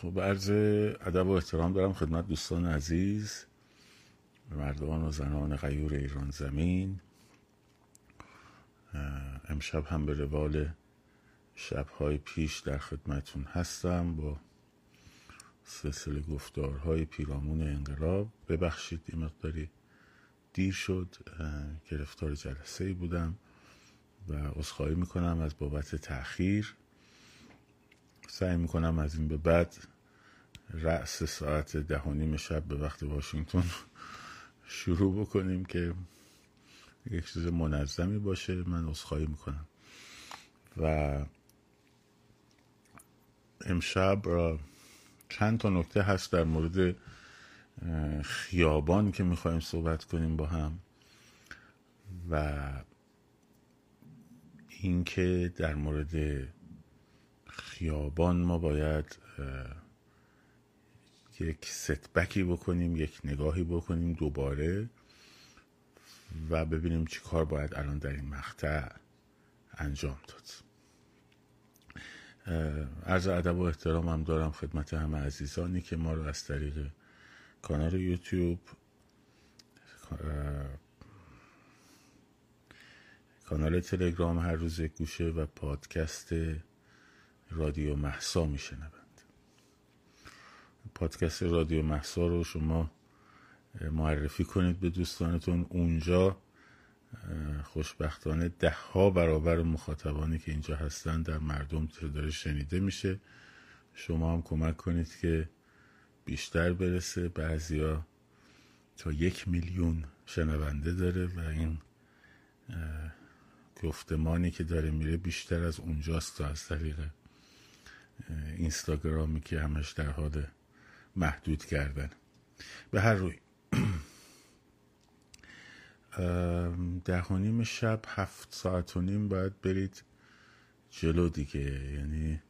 خب عرض ادب و احترام دارم خدمت دوستان عزیز مردان و زنان غیور ایران زمین. امشب هم به روال شبهای پیش در خدمتون هستم با سلسله گفتارهای پیرامون انقلاب. ببخشید این مقداری دیر شد گرفتار جلسه ای بودم و عذرخواهی می‌کنم از بابت تاخیر سعی می‌کنم از این به بعد رأس ساعت ده و نیم شب به وقت واشنگتن شروع بکنیم که یک چیز منظمی باشه. من عذرخواهی می‌کنم. و امشب چند تا نکته هست در مورد خیابان که می‌خوایم صحبت کنیم با هم و اینکه در مورد خیابان ما باید یک ستبکی بکنیم یک نگاهی بکنیم دوباره و ببینیم چی کار باید الان در این مقطع انجام داد. عرض ادب و احترام هم دارم خدمت همه عزیزانی که ما رو از طریق کانال یوتیوب کانال تلگرام هر روز گوشه و پادکست رادیو محسا میشنوند. پادکست رادیو محسا رو شما معرفی کنید به دوستانتون. اونجا خوشبختانه ده ها برابر مخاطبانی که اینجا هستن در مردم داره شنیده میشه. شما هم کمک کنید که بیشتر برسه. بعضیا تا یک میلیون شنونده داره و این گفتمانی که داره میره بیشتر از اونجاست تا از طریق اینستاگرامی که همش در حال محدود کردن. به هر روی. ده و نیم شب هفت ساعت و نیم باید برید جلو دیگه. یعنی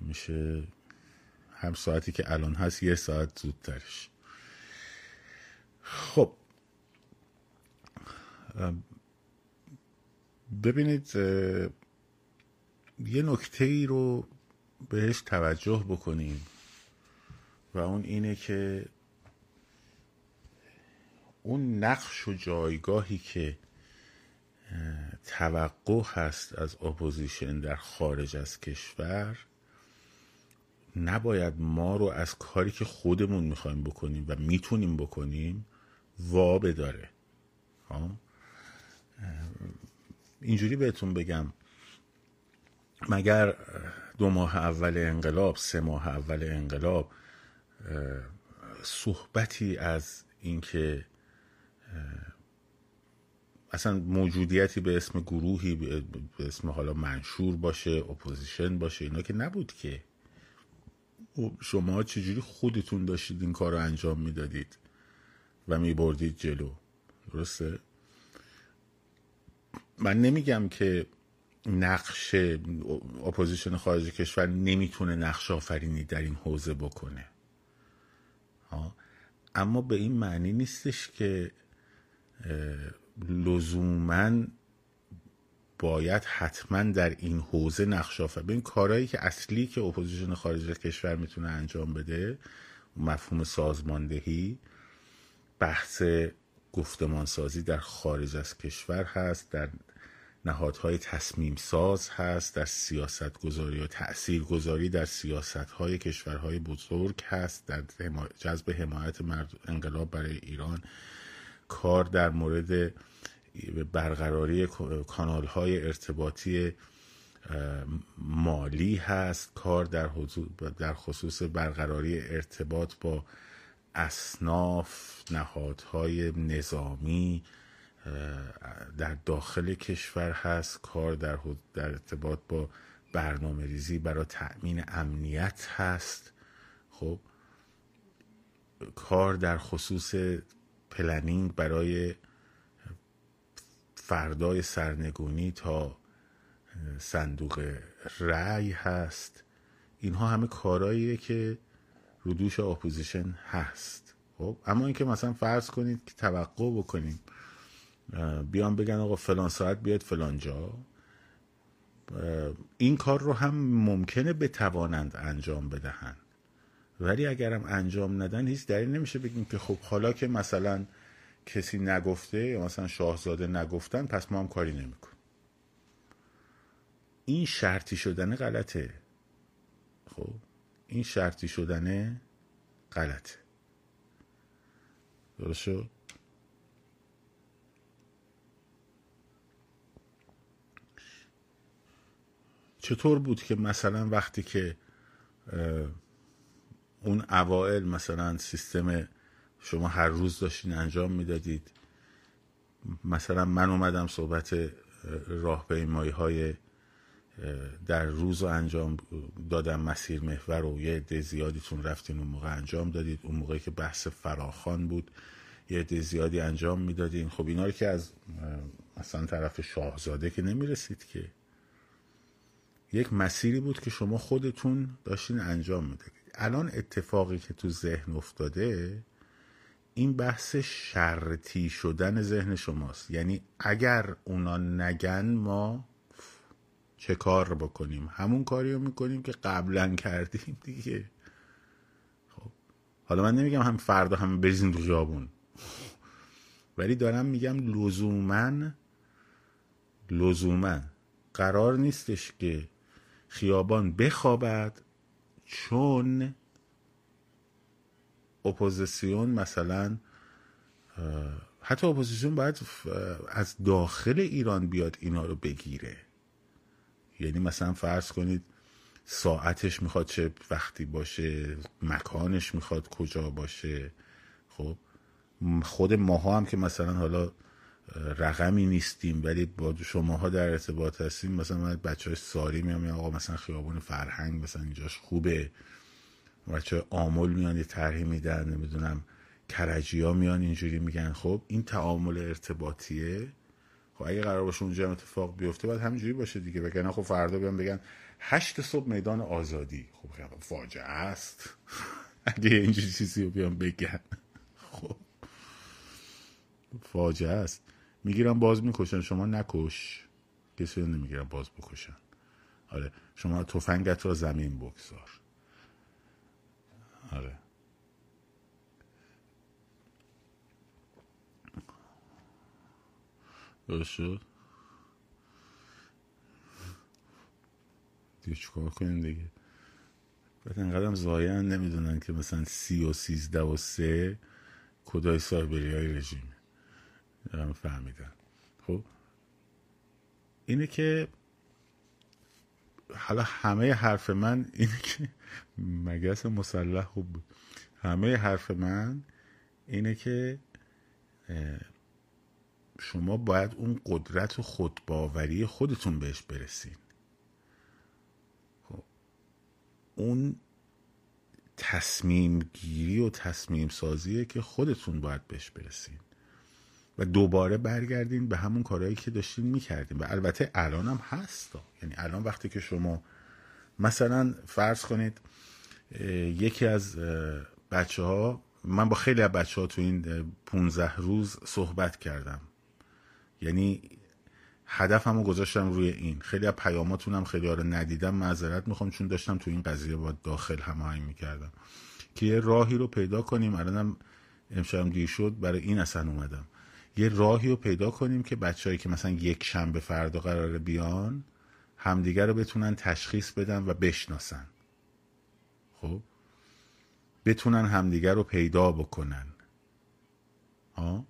میشه هم ساعتی که الان هست یه ساعت زودترش. خب. ببینید یه نکته ای رو بهش توجه بکنیم. و اون اینه که اون نقش و جایگاهی که توقع هست از opposition در خارج از کشور نباید ما رو از کاری که خودمون می‌خوایم بکنیم و می‌تونیم بکنیم وا بداره. اینجوری بهتون بگم. مگر دو ماه اول انقلاب سه ماه اول انقلاب صحبتی از اینکه اصلا موجودیتی به اسم گروهی به اسم حالا منشور باشه opposition باشه اینا که نبود که. شما چجوری خودتون داشتید این کار رو انجام می‌دادید و میبردید جلو؟ درسته؟ من نمیگم که نقش opposition خارج کشور نمی‌تونه نقش آفرینی در این حوزه بکنه. اما به این معنی نیستش که لزوما باید حتما در این حوزه نقش آفرین این کارهایی که اصلی که opposition خارج کشور می‌تونه انجام بده مفهوم سازماندهی بحث گفتمانسازی در خارج از کشور هست در نهادهای تصمیم ساز هست در سیاست گذاری و تأثیر گذاری در سیاست های کشورهای بزرگ هست در جذب حمایت انقلاب برای ایران. کار در مورد برقراری کانال های ارتباطی مالی هست. کار در, در خصوص برقراری ارتباط با اصناف نهادهای نظامی در داخل کشور هست. کار در, در ارتباط با برنامه ریزی برای تأمین امنیت هست. خب کار در خصوص planning برای فردای سرنگونی تا صندوق رأی هست. اینها همه کارهاییه که رو دوش opposition هست. خب اما اینکه مثلا فرض کنید که توقع بکنیم بیان بگن آقا فلان ساعت بیاد فلان جا. این کار رو هم ممکنه بتوانند انجام بدهند. ولی اگرم انجام ندن هیچ دلیل نمیشه بگیم که خب حالا که مثلا کسی نگفته یا مثلا شاهزاده نگفتن پس ما هم کاری نمیکن این شرطی شدن غلطه. خب این شرطی شدنه غلطه. درست شد چطور بود که مثلا وقتی که اون اوائل مثلا سیستم شما هر روز داشتین انجام می‌دادید مثلا من اومدم صحبت راهپیمایی های در روز رو انجام دادم مسیر محور و یه عده زیادیتون رفتین اون موقع انجام دادید اون موقعی که بحث فراخان بود یه عده زیادی انجام می‌دادین. خب اینا رو که از مثلا طرف شاهزاده که نمی‌رسید که یک مسیری بود که شما خودتون داشتین انجام می‌دادید الان اتفاقی که تو ذهن افتاده این بحث شرطی شدن ذهن شماست. یعنی اگر اونا نگن ما چه کار بکنیم؟ همون کاری رو می‌کنیم که قبلا کردیم دیگه. خب حالا من نمیگم هم فردا هم بریزیم تو خیابون ولی دارم میگم لزوما لزوما قرار نیستش که خیابان بخوابد چون اپوزیسیون مثلا حتی اپوزیسیون باید از داخل ایران بیاد اینا رو بگیره. یعنی مثلا فرض کنید ساعتش می‌خواد چه وقتی باشه مکانش می‌خواد کجا باشه. خب خود ماها هم که مثلا حالا رقمی نیستیم ولی با شماها در ارتباط هستیم. مثلا من بچه های ساری میام آقا مثلا خیابون فرهنگ مثلا اینجاش خوبه. بچه آمول میان یه طرحی میدن نمی‌دونم کرجی ها میان اینجوری میگن. خب این تعامل ارتباطیه. خب اگه قرار باشه اونجا هم اتفاق بیفته باید همینجوری باشه دیگه. وگرنه خب فردا بیان بگن هشت صبح میدان آزادی. خب فاجعه است. اگه اینجوری چیزی رو بیان بگن. خب فاجعه است. می‌گیرن باز می‌کشن. شما نکش. کسی رو نمی‌گیرن باز بکشن. آره. شما تفنگت را زمین بگذار. آره. درست شد؟ دیگه چیکار کنیم دیگه؟ بعد انقدرم زاین نمی‌دونن که مثلا سی و سیزده و سه کدای سایبری های رژیم. دارم فهمیدن خب؟ اینه که حالا همه حرف من اینه که مگس مسلح خوب بود. همه حرف من اینه که شما باید اون قدرت و خودباوری خودتون بهش برسین. خب؟ اون تصمیم گیری و تصمیم سازیه که خودتون باید بهش برسین. و دوباره برگردین به همون کارهایی که داشتین می‌کردین. و البته الان هم هست. یعنی الان وقتی که شما مثلا فرض کنید یکی از بچه ها من با خیلی از بچه ها تو این 15 روز صحبت کردم. یعنی هدفمو گذاشتم روی این. خیلی از پیاماتونم خیلی ها رو ندیدم معذرت می‌خوام چون داشتم تو این قضیه با داخل هماهنگ می‌کردم. که یه راهی رو پیدا کنیم. الانم امشب دیر شد برای این اصلا اومدم. یه راهی رو پیدا کنیم که بچههایی که مثلا یک شنبه فردا قراره بیان همدیگر رو بتونن تشخیص بدن و بشناسن. خب؟ بتونن همدیگر رو پیدا بکنن. ها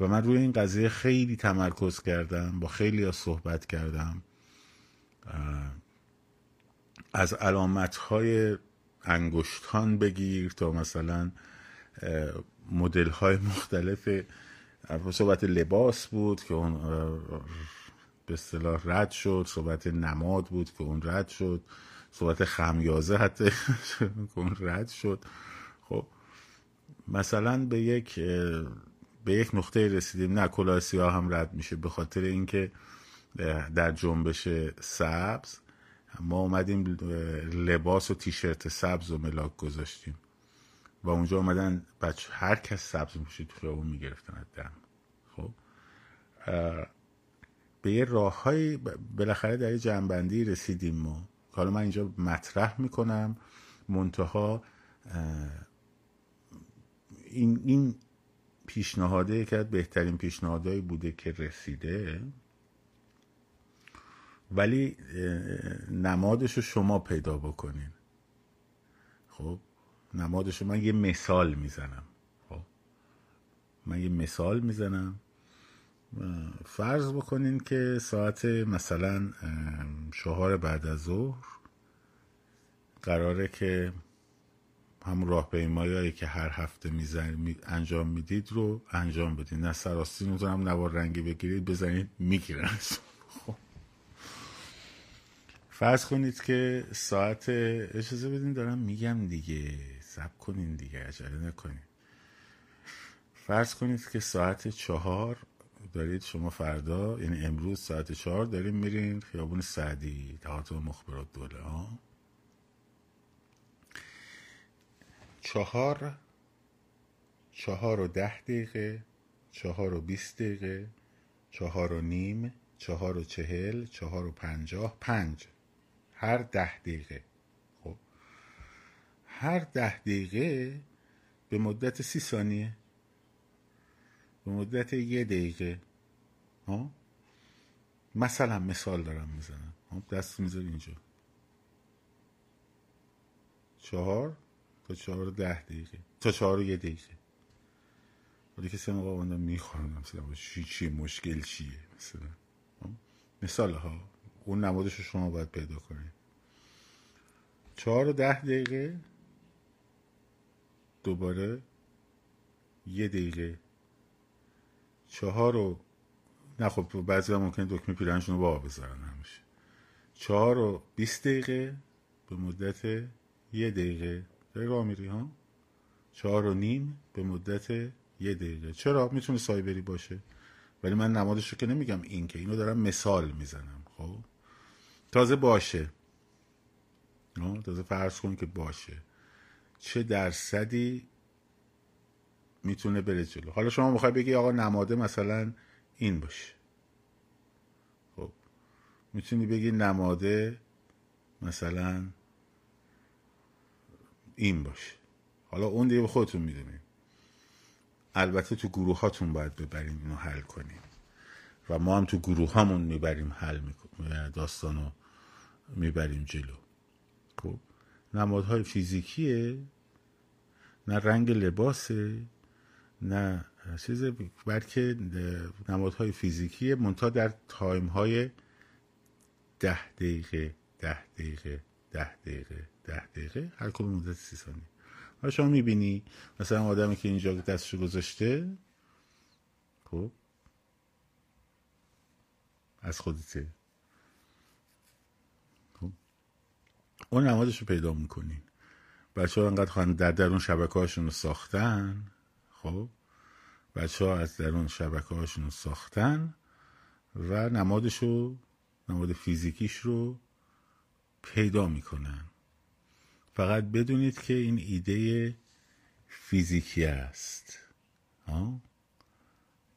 و من روی این قضیه خیلی تمرکز کردم با خیلی ها صحبت کردم. از علامت های انگشتان بگیر تا مثلا مدل های مختلف صحبت لباس بود که اون به اصطلاح رد شد. صحبت نماد بود که اون رد شد. صحبت خمیازه حتی که اون رد شد. خب مثلا به یک به یک نقطه رسیدیم. نه کلاه سیاه هم رد میشه به خاطر اینکه در جنبش سبز ما اومدیم لباس و تیشرت سبز و ملاک گذاشتیم. و اونجا اومدن بچه هر کس سبز میشه تو خیابون می‌گرفتن از خب به یه راه های بالاخره در یه جنبندی رسیدیم ما حالا من اینجا مطرح می‌کنم. منتها این این پیشنهاده که بهترین پیشنهادهایی بوده که رسیده ولی نمادش رو شما پیدا بکنین. خب نمادش رو من یه مثال می‌زنم. خب من یه مثال می‌زنم. فرض بکنین که ساعت مثلا چهار بعد از ظهر قراره که هم راهپیمایی که هر هفته میزن انجام می‌دید رو انجام بدید نه سراستی هم نوار رنگی بگیرید بزنید می‌گیرن. خب. فرض کنید که ساعت اجازه بدین دارم میگم دیگه. سب کنین دیگه عجله نکنین. فرض کنید که ساعت چهار دارید شما فردا یعنی امروز ساعت چهار داریم میرین خیابون سعدی تحت مخبرات دوله ها چهار چهار و ده دقیقه چهار و بیست دقیقه چهار و نیم چهار و چهل چهار و پنجاه پنج. هر ده دقیقه. خب. هر ده دقیقه به مدت سی ثانیه. به مدت یه دقیقه. ها؟ مثلا مثال دارم می‌زنم. دست میذار اینجا. چهار تا چهار ده دقیقه. تا چهار یه دقیقه. ولی کسی موقع بندم می‌خورم مثلا چی چی مشکل چیه؟ مثلا. مثال ها. اون نمادش رو شما باید پیدا کنید. چهار و ده دقیقه. دوباره یه دقیقه. چهار و نه خب بعضی هم ممکنه دکمه پیرنشون رو با بذارن همیشه. چهار و بیست دقیقه به مدت یه دقیقه. داری راه میری ها؟ چهار و نیم به مدت یه دقیقه. چرا؟ می‌تونه سایبری باشه. ولی من نمادش رو که نمیگم این که اینو دارم مثال می‌زنم خب؟ تازه باشه. تازه فرض کن که باشه. چه درصدی می‌تونه بره جلو. حالا شما می‌خوای بگی آقا نماده مثلا این باشه. خب می‌تونی بگی نماده مثلا این باشه. حالا اون دیگه خودتون می‌دونید البته تو گروه هاتون باید ببریم اینو حل کنیم. و ما هم تو گروه همون می‌بریم حل می‌کنیم. داستانو می‌بریم جلو. خب نمادهای فیزیکیه نه رنگ لباسه. نه چیز بلکه نمادهای فیزیکیه منتها در تایم های ده دقیقه ده دقیقه ده دقیقه ده دقیقه هر کدوم مدت سی ثانیه. حالا شما می‌بینی مثلا آدمی که اینجا دستشو گذاشته خب از خودته. خب اون نمادش رو پیدا می‌کنین بچه ها انقدر در درون شبکه هاشون رو ساختن خب. بچه ها از درون شبکه هاشون رو ساختن و نمادش رو نماد فیزیکیش رو پیدا می‌کنن. فقط بدونید که این ایده فیزیکی است. ها؟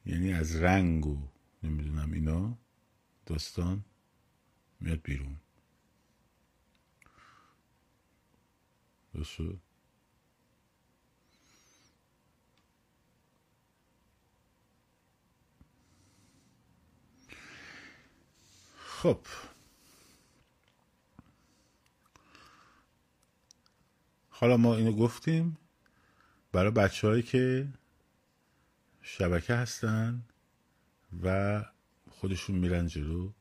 یعنی از رنگ و نمی‌دونم اینا داستان میاد بیرون. درست خب. حالا ما اینو گفتیم برای بچه هایی که شبکه هستن و خودشون میرن جلو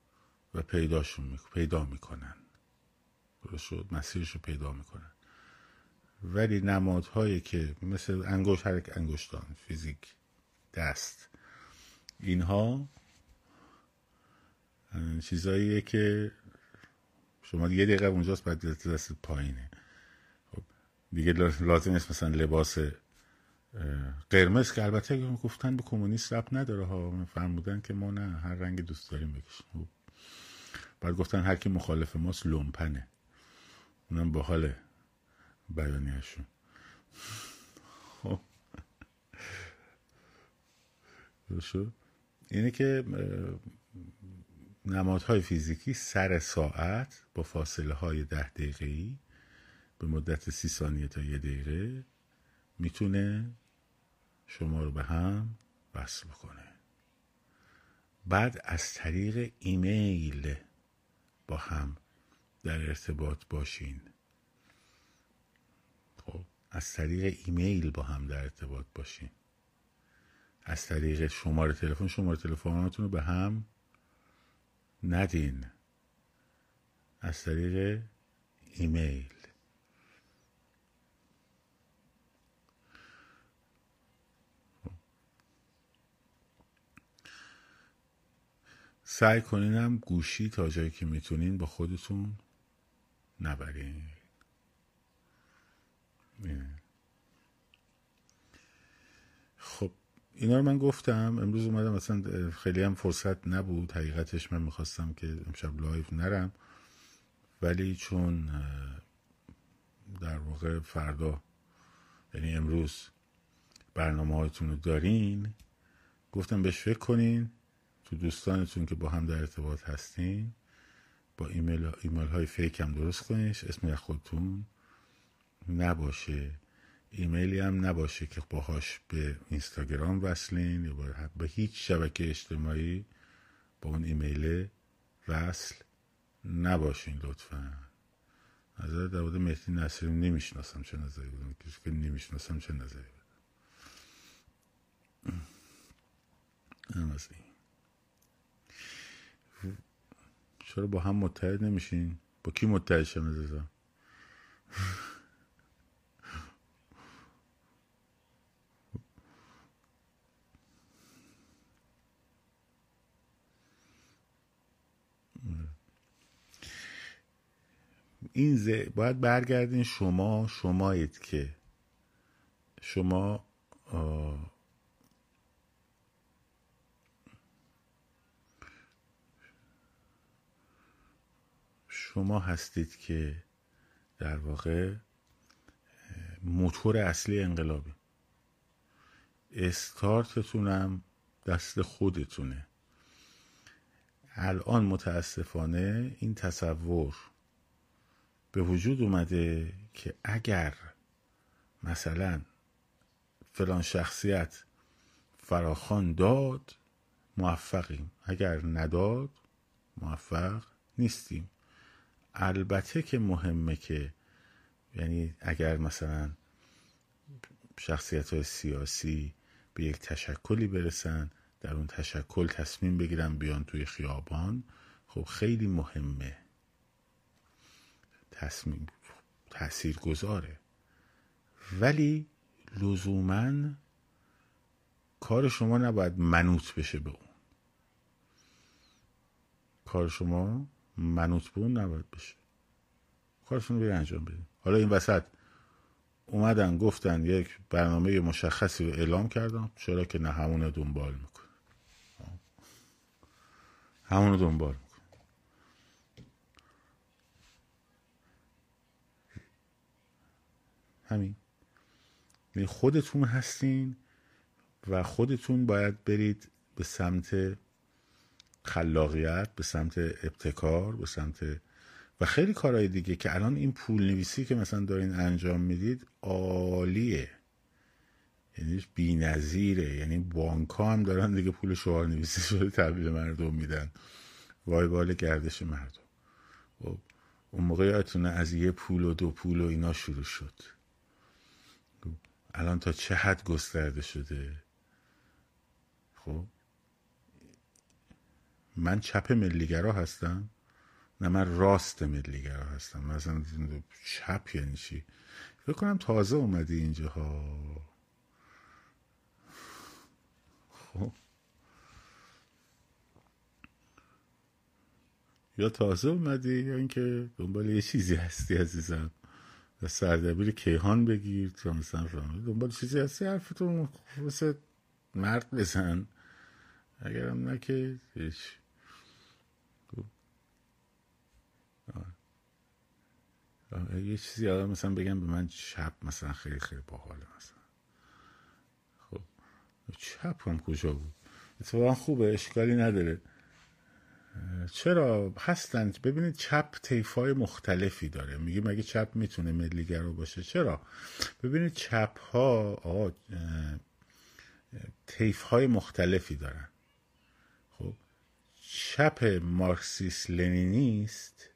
و پیداشون می... پیدا می‌کنن. درست شد؟ مسیرش رو پیدا می‌کنن. ولی نمادهایی که مثل انگشت هر انگشتان فیزیک دست اینها چیزاییه که شما یه دقیقه اونجاست بعد دست پایینه. خب دیگه لازم نیست مثلا لباس قرمز که البته گفتن به کمونیست رب نداره ها فرمودن که ما نه هر رنگ دوست داریم بکشیم. خب. بعد گفتن هر کی مخالف ماست لومپنه. اونم با حال بیانیهشون. خب. اینه که نمادهای فیزیکی سر ساعت با فاصله های ده دقیقه به مدت سی ثانیه تا یه دقیقه می‌تونه شما رو به هم وصل بکنه بعد از طریق ایمیل با هم در ارتباط باشین. خب از طریق ایمیل با هم در ارتباط باشین. از طریق شماره تلفن شماره تلفناتون رو به هم ندین. از طریق ایمیل. سعی کنین هم گوشی تا جایی که می‌تونین با خودتون نبرین. خب اینا رو من گفتم. امروز اومدم مثلا خیلی هم فرصت نبود. حقیقتش من می‌خواستم که امشب live نرم. ولی چون در واقع فردا یعنی امروز برنامه هایتون رو دارین گفتم بهش فکر کنین. تو دوستانتون که با هم در ارتباط هستین با ایمیل, ایمیل های فیک هم درست کنیش. اسم خودتون نباشه. ایمیلی هم نباشه که باهاش به اینستاگرام وصلین یا به هیچ شبکه اجتماعی با اون ایمیل وصل نباشین لطفا. نظر در مورد مهدی نصیری نمی‌شناسم چه نظری بودم. که نمی‌شناسم چه نظری بودم. چرا با هم متحد نمیشین؟ با کی متحد شم این ز... باید برگردین شما شمایید که. شما شما هستید که در واقع موتور اصلی انقلابی. استارتتونم دست خودتونه. الان متاسفانه این تصور به وجود اومده که اگر مثلا فلان شخصیت فراخان داد موفقیم. اگر نداد موفق نیستیم. البته که مهمه که یعنی اگر مثلا شخصیت های سیاسی به یک تشکلی برسن در اون تشکل تصمیم بگیرن بیان توی خیابان خب خیلی مهمه. تصمیم تأثیر گذاره ولی لزوما کار شما نباید منوط بشه به اون. کار شما منوط به اون نباید بشه. کارشون رو انجام بدیم حالا این وسط اومدن گفتن یک برنامه مشخصی رو اعلام کردم چرا که نه همون دنبال می‌کنه. همون دنبال می‌کنه. همین. یعنی خودتون هستین و خودتون باید برید به سمت خلاقیت به سمت ابتکار به سمت و خیلی کارهای دیگه که الان این پول نویسی که مثلا دارین انجام می‌دید عالیه. یعنی بی نظیره یعنی بانک هم دارن دیگه پول شعار نویسی شده تحویل مردم میدن. وای بال گردش مردم. خب اون موقع از یه پول و دو پول و اینا شروع شد. الان تا چه حد گسترده شده؟ خب؟ من چپ ملیگرا هستم؟ نه من راست ملیگرا هستم. مثلا چپ یعنی چی؟ فکر کنم تازه اومدی اینجا ها خب؟ یا تازه اومدی یا اینکه دنبال یه چیزی هستی عزیزم؟ و سردبیر کیهان بگیر تا مثلا دنبال چیزی هستی؟ حرفتون مثل مرد بزن. اگرم نه که یه چیزی آدم مثلا بگم به من چپ مثلا خیلی خیلی باحاله مثلا. خب چپ هم کجا بود؟ اتفاقا خوبه اشکالی نداره. چرا هستند ببینید چپ طیف های مختلفی داره. میگه مگه چپ می‌تونه ملیگرا باشه؟ چرا؟ ببینید چپ ها آقا طیف های مختلفی دارن. خب چپ مارکسیس لنینیست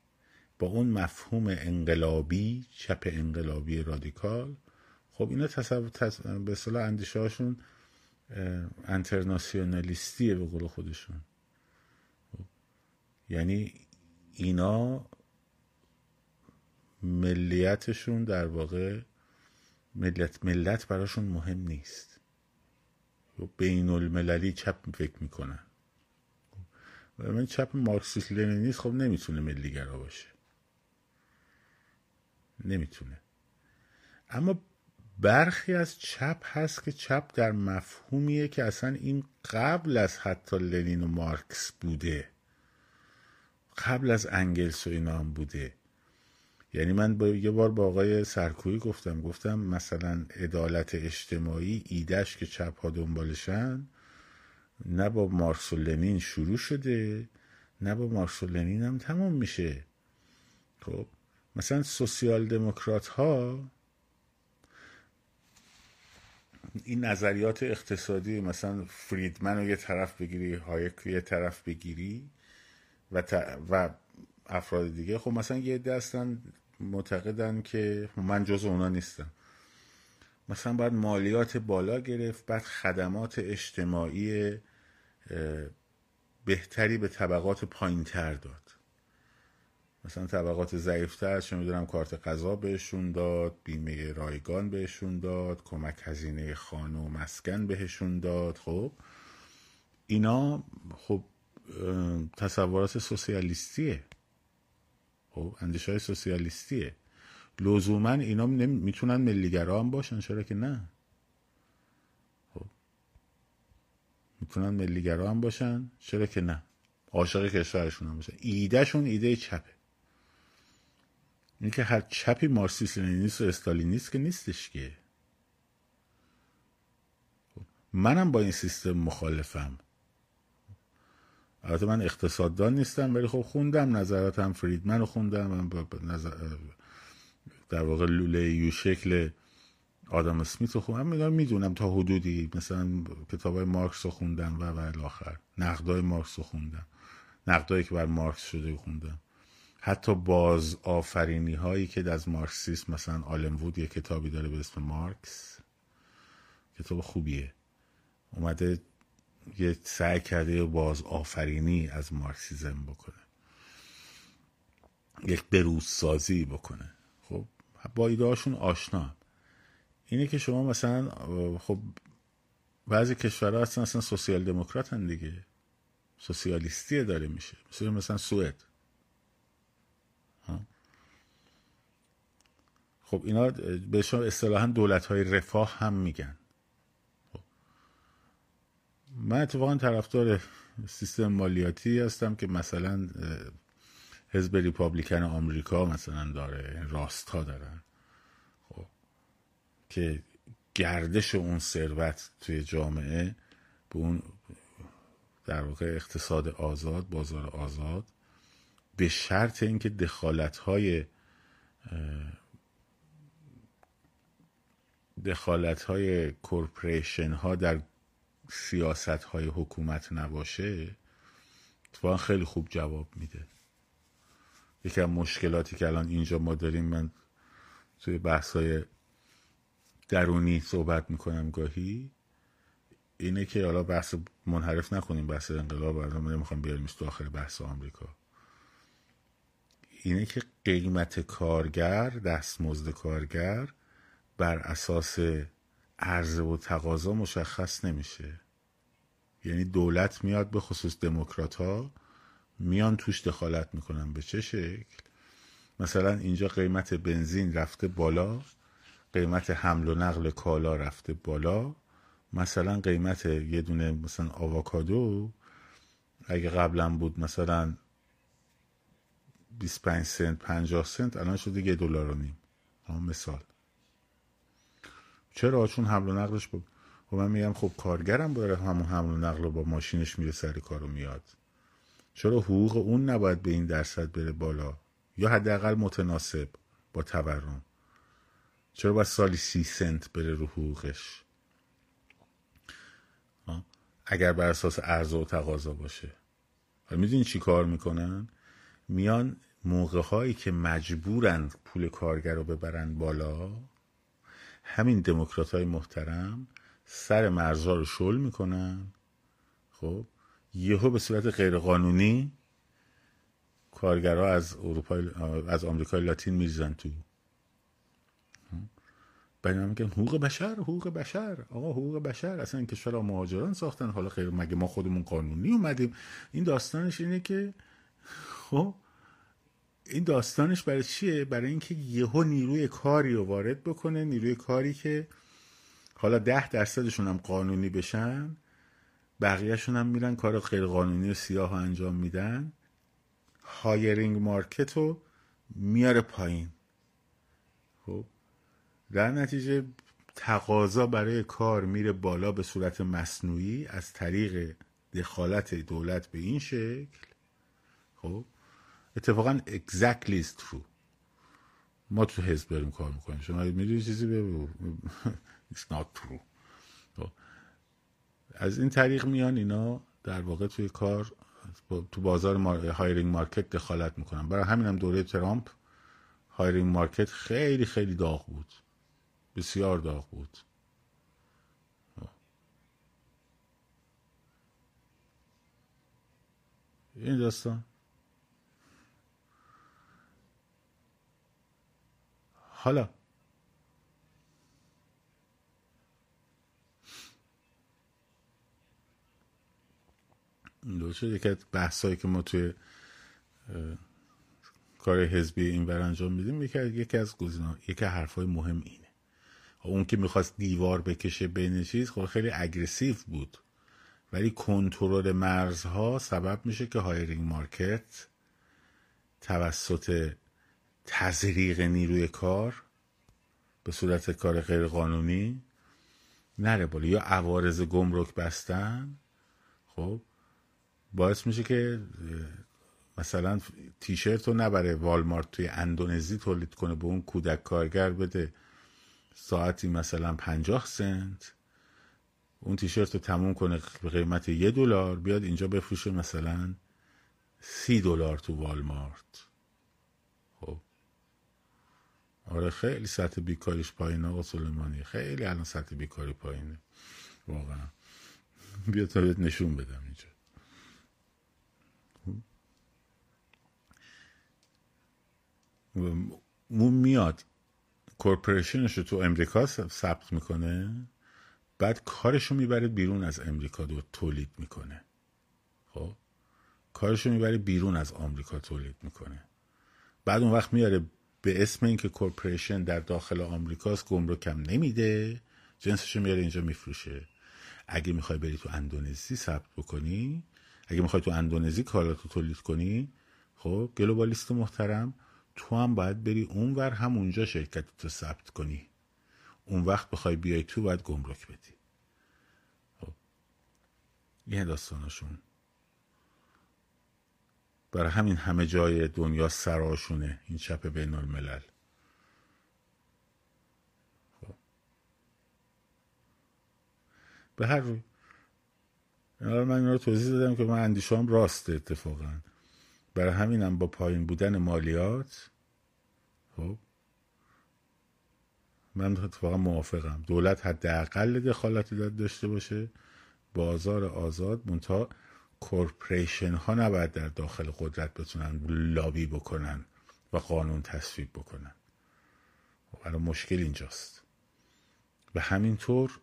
با اون مفهوم انقلابی چپ انقلابی رادیکال. خب اینا تصور تص... به اصطلاح اندیشه هاشون انترناسیونالیستیه به قول خودشون. یعنی اینا ملیتشون در واقع ملت ملت براشون مهم نیست. بین المللی چپ فکر می‌کنن. و من چپ مارکسیست لنینیست خب نمی‌تونه ملیگرا باشه. نمی‌تونه. اما برخی از چپ هست که چپ در مفهومیه که اصلا این قبل از حتی لنین و مارکس بوده. قبل از انگلس و اینا هم بوده. یعنی من با یه بار با آقای سرکویی گفتم گفتم مثلا عدالت اجتماعی ایدهش که چپ ها دنبالشن نه با مارکس و لنین شروع شده نه با مارکس و لنین هم تمام میشه. خب مثلا سوسیال دموکرات ها این نظریات اقتصادی مثلا فریدمن رو یه طرف بگیری هایک یه طرف بگیری و, و افراد دیگه. خب مثلا یه عده هستن معتقدن که من جز اونا نیستم. مثلا باید مالیات بالا گرفت بعد خدمات اجتماعی بهتری به طبقات پایین تر داد. مثلا طبقات ضعیفتر چه می‌دونم کارت غذا بهشون داد بیمه رایگان بهشون داد کمک هزینه خانه و مسکن بهشون داد. خب اینا خب تصورات سوسیالیستیه. خب اندیشه های سوسیالیستیه. لزوما اینا می‌تونن ملیگرا هم باشن چرا که نه؟ خب. می‌تونن ملیگرا هم باشن چرا که نه؟ عاشق کشورشون هم باشن ایدهشون ایده چپه. اینکه هر چپی مارسیس لنینیست و استالینیست که نیستش که. خب، منم با این سیستم مخالفم. البته من اقتصاددان نیستم ولی خب خوندم نظراتم فریدمن رو خوندم نظر... در واقع لوله یو شکل آدم اسمیت رو خوندم. می‌دونم تا حدودی. مثلا کتاب های مارکس رو خوندم و و الاخر نقدای مارکس رو خوندم. نقدایی که بر مارکس شده خوندم. حتی باز آفرینی هایی که از مارکسیسم مثلا آلم وود یه کتابی داره به اسم مارکس. کتاب خوبیه. اومده یه سعی کرده باز آفرینی از مارکسیزم بکنه. یک بروز سازی بکنه. خب با ایدهاشون آشنا اینه که شما مثلا خب بعضی کشورها هستن اصلا سوسیال دموکرات دیگه. سوسیالیستی داره میشه. مثل مثلا سوئد. خب اینا بهشون اصطلاحا دولت های رفاه هم میگن. من اتفاقا طرفدار سیستم مالیاتی هستم که مثلا حزب ریپابلیکن آمریکا مثلا داره راست دارن. خب که گردش اون ثروت توی جامعه به اون در واقع اقتصاد آزاد بازار آزاد به شرط اینکه دخالت های دخالت های کورپریشن ها در سیاست های حکومت نباشه اتفاقا خیلی خوب جواب میده. یکی از مشکلاتی که الان اینجا ما داریم من توی بحث های درونی صحبت می‌کنم گاهی اینه که حالا بحث منحرف نکنیم بحث انقلاب الان نمی‌خوام بیاریم تو آخر بحث آمریکا. اینه که قیمت کارگر دستمزد کارگر بر اساس عرضه و تقاضا مشخص نمیشه. یعنی دولت میاد به خصوص دموکرات ها میان توش دخالت می‌کنن. به چه شکل؟ مثلا اینجا قیمت بنزین رفته بالا قیمت حمل و نقل کالا رفته بالا. مثلا قیمت یه دونه مثلا آواکادو اگه قبلا بود مثلا 25 سنت 50 سنت الان شده یه دلار و نیم. مثال. چرا چون حمل و نقلش با و من میگم خب کارگرم باره همون حمل و نقل با ماشینش میره سر کارو میاد. چرا حقوق اون نباید به این درصد بره بالا؟ یا حداقل متناسب با تورم. چرا باید سالی سی سنت بره رو حقوقش؟ اگر بر اساس عرضه و تقاضا باشه. حالا می‌دونی چی کار می‌کنن؟ میان موقع هایی که مجبورن پول کارگر رو ببرن بالا همین دموکرات های محترم سر مرزها رو شل می‌کنن. خب یهو به صورت غیرقانونی کارگرها از اروپا از آمریکای لاتین میریزن تو. بعد میگن حقوق بشر حقوق بشر. آقا حقوق بشر. اصلا این کشور مهاجران ساختن. حالا خیر مگه ما خودمون قانونی اومدیم؟ این داستانش اینه که خب این داستانش برای چیه؟ برای اینکه یهو نیروی کاری رو وارد بکنه نیروی کاری که حالا ده درصدشون هم قانونی بشن بقیهشون هم میرن کار غیر قانونی و سیاه ها انجام میدن. هایرینگ مارکت رو میاره پایین. خب در نتیجه تقاضا برای کار میره بالا به صورت مصنوعی از طریق دخالت دولت به این شکل. خب اتفاقا exactly it's true. ما تو حزب داریم کار می‌کنیم. شما می‌دونی چیزی؟ به it's not true. خب. از این طریق میان اینا در واقع توی کار تو بازار hiring market دخالت می‌کنن. برای همین هم دوره ترامپ hiring market خیلی خیلی داغ بود. بسیار داغ بود. این داستان. حالا. درسته یکی از بحثایی که ما توی کار حزبی این بر انجام میدیم یکی از گزینه یکی حرفای مهم اینه. اون که می‌خواست دیوار بکشه بین چیز خب خیلی اگریسیو بود. ولی کنترل مرزها سبب میشه که هایرینگ مارکت توسط تزریق نیروی کار به صورت کار غیر قانونی نره بالا. یا عوارض گمرک بستن خب باعث میشه که مثلا تیشرت رو نبره والمارت توی اندونزی تولید کنه به اون کودک کارگر بده ساعتی مثلا پنجاه سنت. اون تیشرت رو تموم کنه به قیمت یه دلار بیاد اینجا بفروشه مثلا سی دلار تو والمارت خب آره خیلی سطح بیکاریش پایین آقا سلیمانی. خیلی الان سطح بیکاری پایینه. واقعا. بیا تا بهت نشون بدم اینجا. اون میاد. corporation ش رو تو امریکا ثبت می‌کنه. بعد کارشو می‌بره بیرون از امریکا تولید می‌کنه. خب؟ کارشو می‌بره بیرون از آمریکا تولید می‌کنه. بعد اون وقت میاره به اسم اینکه corporation در داخل آمریکاست گمرک هم نمیده. جنسشو میاره اینجا میفروشه. اگه می‌خوای بری تو اندونزی ثبت بکنی اگه می‌خوای تو اندونزی کاراتو تولید کنی خب گلوبالیست محترم تو هم باید بری اونور همونجا شرکت تو ثبت کنی. اون وقت بخوای بیای تو باید گمرک بدی. خب یه داستانشون برای همین همه جای دنیا سراشونه این چپ بین الملل خب. به هر روی. من این رو توضیح دادم که من اندیشام راسته اتفاقا. برای همینم با پایین بودن مالیات خب. من اتفاقا موافقم. دولت حداقل دخالت داشته باشه. بازار آزاد منتها کورپریشن ها نباید در داخل قدرت بتونن لابی بکنن و قانون تصویب بکنن. حالا مشکل اینجاست. به همین طور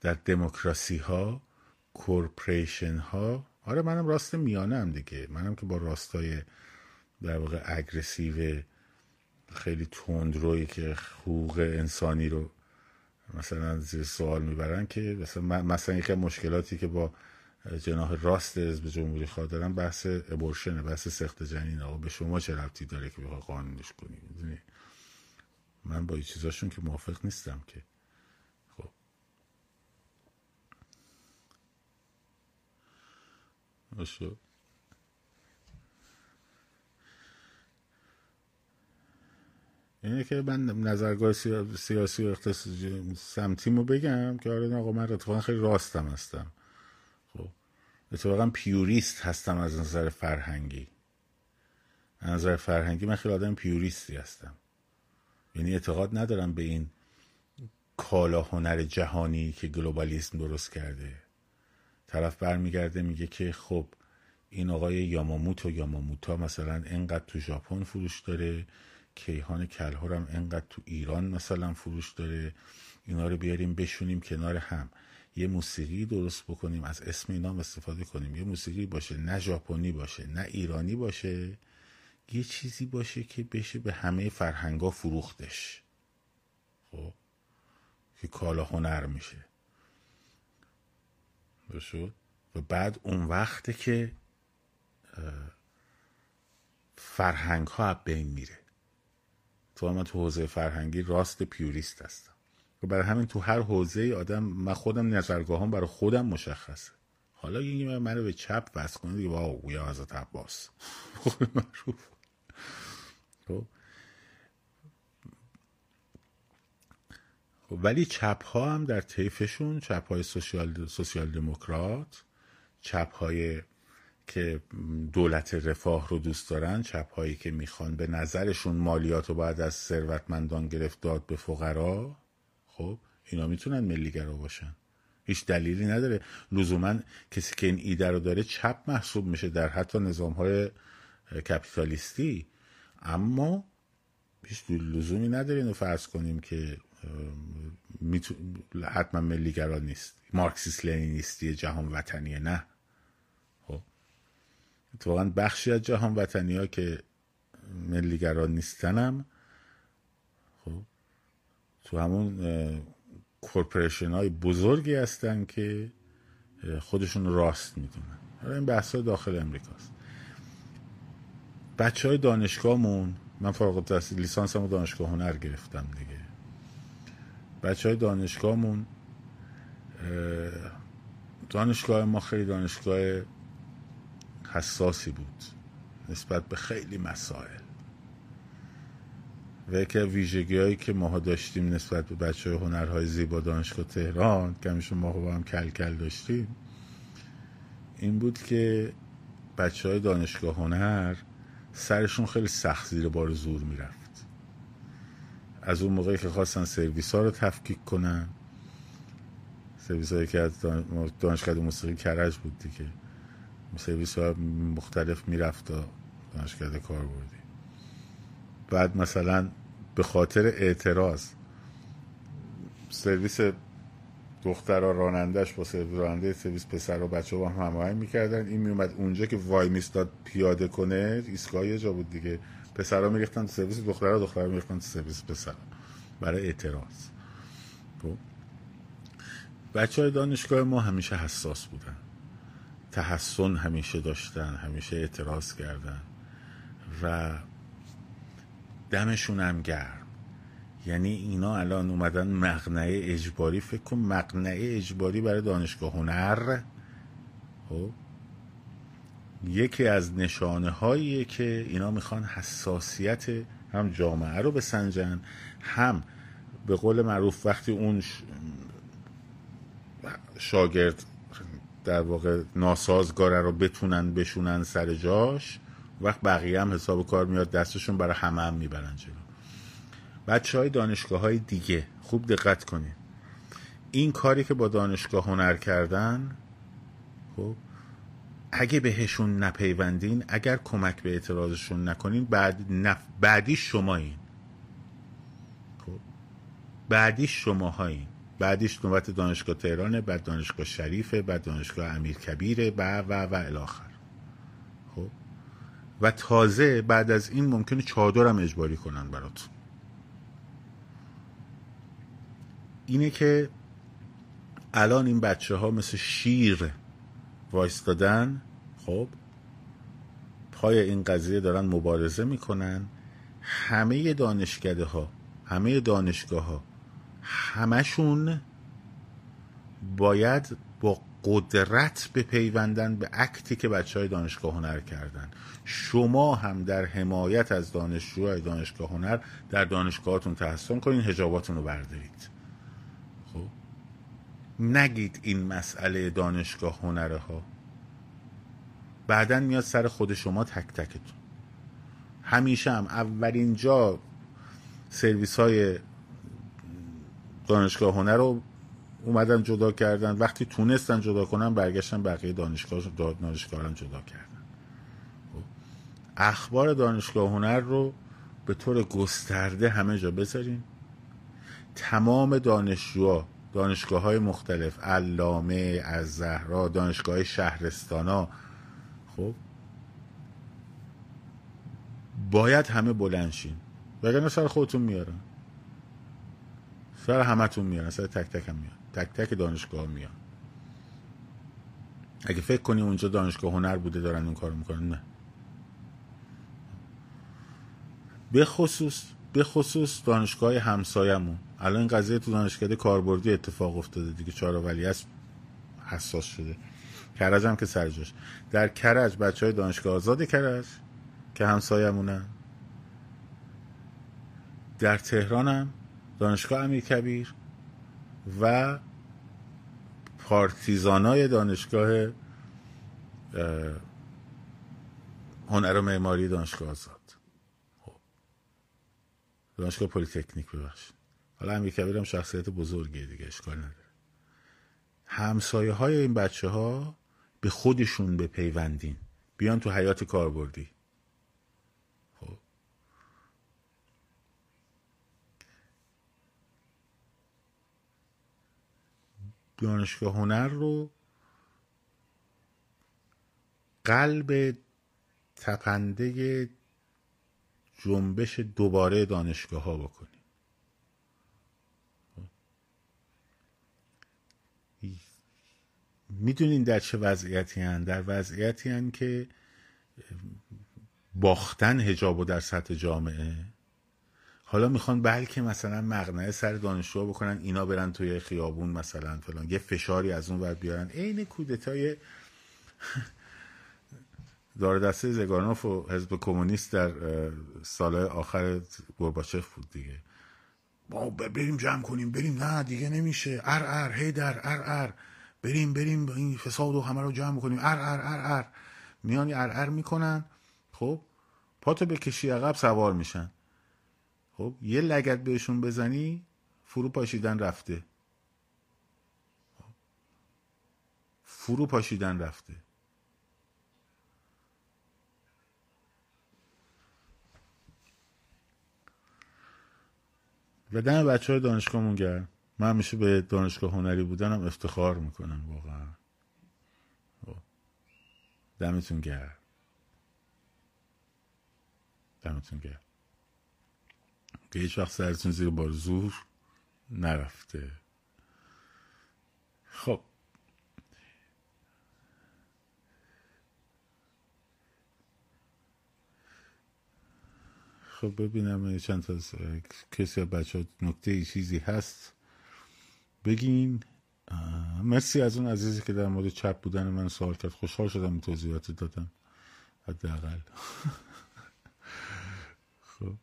در دموکراسی ها کورپریشن ها آره منم راست میانه دیگه. منم که با راستای در واقع اگرسیو خیلی تندرویی که حقوق انسانی رو مثلا زیر سوال می‌برن که مثلا مثلا یکی مشکلاتی که با جناح راست حزب جمهوری خواهد بحث ابورشنه بحث سخت جنین آقا به شما چه ربطی داره که بخواه قانونش کنی؟ من با این چیزاشون که موافق نیستم که. خب. آشو. اینه که من نظرگاه سیاسی و اختصاصی سمتیمو بگم که آره آقا من اتفاقا خیلی راستم هستم. اتفاقا پیوریست هستم از نظر فرهنگی. از نظر فرهنگی من خیلی آدم پیوریستی هستم. یعنی اعتقاد ندارم به این کالا هنر جهانی که گلوبالیسم درست کرده. طرف برمیگرده میگه که خب این آقای یاماموتو یاماموتا مثلا انقدر تو ژاپن فروش داره کیهان کلهر هم انقدر تو ایران مثلا فروش داره. اینا رو بیاریم بشونیم کنار هم. یه موسیقی درست بکنیم از اسم اینا هم استفاده کنیم. یه موسیقی باشه نه ژاپنی باشه نه ایرانی باشه یه چیزی باشه که بشه به همه فرهنگا فروختش. خب که کالا هنر میشه. بشد و بعد اون وقته که فرهنگ ها بین میره. تو من تو حوزه فرهنگی راست پیوریست هستم. برای همین تو هر حوزه آدم من خودم نظرگاهم برای خودم مشخصه. حالا یه منو به چپ بس کنه دیگه واو یا حضرت عباس. خب. خب ولی چپ ها هم در طیفشون چپ های سوسیال, سوسیال دموکرات چپ های که دولت رفاه رو دوست دارن چپ هایی که می‌خوان به نظرشون مالیات رو باید از ثروتمندان گرفت داد به فقرا. خب اینا می‌تونن ملیگرا باشن. هیچ دلیلی نداره. لزوما کسی که این ایده رو داره چپ محسوب میشه در حتی نظام های کپیتالیستی. اما هیچ لزومی نداره اینو فرض کنیم که حتما ملیگرا نیست. مارکسیس لنینیستی جهان وطنیه نه. خب. اتفاقا بخشی از جهان وطنی ها که ملیگرا نیستنم تو همون کورپریشن های بزرگی هستن که خودشون راست می‌دونن. این بحث ها داخل امریکاست. بچه های دانشگاهمون من فارغ التحصیل لیسانس هم دانشگاه هنر گرفتم دیگه. بچه های دانشگاهمون دانشگاه ما خیلی دانشگاه حساسی بود. نسبت به خیلی مسائل. و یکی ویژگی هایی که ماها داشتیم نسبت به بچه های هنرهای زیبا دانشگاه تهران که همیشه ما با هم کل کل داشتیم این بود که بچه های دانشگاه هنر سرشون خیلی سخت زیر بار زور می‌رفت. از اون موقعی که خواستن سرویس ها رو تفکیک کنن سرویس هایی که از دانشگاه موسیقی کرج بود دیگه سرویس ها مختلف می‌رفت تا دانشگاه کار بردی بعد مثلا به خاطر اعتراض سرویس دخترها رانندهش با سرویس راننده سرویس پسر و بچه با هم هماهنگ می‌کردن. این میومد اونجا که وای میستاد پیاده کنه ایستگاه یه جا بود دیگه. پسرها میریختن سرویس دخترها دخترها میریختن سرویس پسر برای اعتراض. خب. بچه های دانشگاه ما همیشه حساس بودن. تحسن همیشه داشتن همیشه اعتراض کردن. و دمشون هم گرم. یعنی اینا الان اومدن مقنعه اجباری فکر کن مقنعه اجباری برای دانشگاه هنر. خب. یکی از نشانه هاییه که اینا می‌خوان حساسیت هم جامعه رو بسنجن هم به قول معروف وقتی اون شاگرد در واقع ناسازگاره رو بتونن بشونن سر جاش وقت بقیه هم حساب کار میاد دستشون برای همه هم می‌برن جلو. بچه های دانشگاه های دیگه خوب دقت کنید این کاری که با دانشگاه هنر کردن خب اگه بهشون نپیوندین اگر کمک به اعتراضشون نکنین بعد نف... بعدی شما این خب بعدی شما هایین بعدیش نوبت دانشگاه تهرانه بعد دانشگاه شریفه بعد دانشگاه امیر کبیره و و و الاخر و تازه بعد از این ممکنه چادرم اجباری کنن براتون. اینه که الان این بچه ها مثل شیر وایستادن خب پای این قضیه دارن مبارزه می‌کنن. همه دانشکده ها همه دانشگاه ها همشون باید با قدرت به پیوندن به اکتی که بچه های دانشگاه هنر کردن. شما هم در حمایت از دانشجوهای دانشگاه هنر در دانشگاهاتون تحسن کنین هجاباتون رو بردارید. خب؟ نگید این مسئله دانشگاه هنره ها بعدا میاد سر خود شما تک تکتون. همیشه هم اولین جا سرویس های دانشگاه هنر رو اومدن جدا کردن. وقتی تونستن جدا کنن برگشتن بقیه دانشگاه دانشگاه هم جدا کردن. اخبار دانشگاه هنر رو به طور گسترده همه جا بذارین. تمام دانشجوها دانشگاه های مختلف علامه از زهرا دانشگاه شهرستان ها خب؟ باید همه بلنشین وگرنه سر خودتون میارن. سر همتون میارن. سر تک تک هم میارن. تک تک دانشگاه میان. اگه فکر کنی اونجا دانشگاه هنر بوده دارن اون کار می‌کنن نه. به خصوص به خصوص دانشگاه همسایمون الان این قضیه تو دانشکده کاربردی اتفاق افتاده دیگه. چهار ولی است حساس شده. کرج هم که سرجاش در کرج بچه های دانشگاه آزاد کرج که همسایمونن در تهران هم دانشگاه امیر کبیر و پارتیزانای دانشگاه هنر و معماری دانشگاه آزاد. دانشگاه پلیتکنیک ببخشید. حالا امیر کبیر هم شخصیت بزرگیه دیگه اشکال نداره. همسایه های این بچه ها به خودشون به پیوندین. بیان تو حیات کاربردی. خب. دانشگاه هنر رو قلب تپنده جنبش دوباره دانشگاه ها بکنیم می‌دونین در چه وضعیتی هن؟ در وضعیتی هن که باختن هجاب در سطح جامعه. حالا می‌خوان بلکه مثلا مقنعه سر دانشجو بکنن اینا برن توی خیابون مثلا فلان یه فشاری از اون ور بیارن. عین کودتای دار دسته زگانوف و حزب کمونیست در سال آخر گرباچف بود دیگه. ما بریم جمع کنیم بریم. نه دیگه نمیشه. ار ار هی در ار ار. بریم بریم این فساد و همه رو جمع کنیم. ار ار ار ار. میان ار ار می‌کنن. خب پاتو به کشی عقب سوار میشن. خب یه لگت بهشون بزنی فرو پاشیدن رفته. فرو پاشیدن رفته. و دم بچه های دانشگاهمون گرم من همیشه به دانشگاه هنری بودنم افتخار می‌کنم واقعا. خب. دمتون گرم. دمتون گرم. که هیچ وقت سرتون زیر بار زور نرفته. خب. خب ببینم چند تا کسی بچه نکته ای چیزی هست. بگین مرسی از اون عزیزی که در مورد چپ بودن من سوال کرد. خوشحال شدم این توضیحات دادم. حداقل. خب.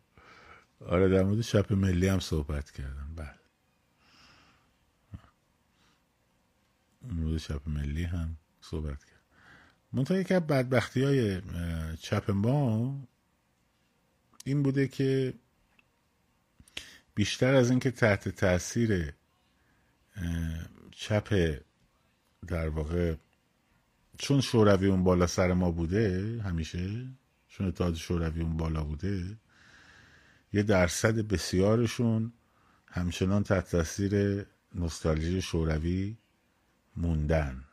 آره در مورد چپ ملی هم صحبت کردم. بله. مورد چپ ملی هم صحبت کرد منطقه که بدبختی های چپ ما این بوده که بیشتر از اینکه تحت تاثیر چپ در واقع چون شوروی اون بالا سر ما بوده همیشه چون اتحاد شوروی اون بالا بوده یه درصد بسیارشون همچنان تحت تاثیر نوستالژی شوروی موندن.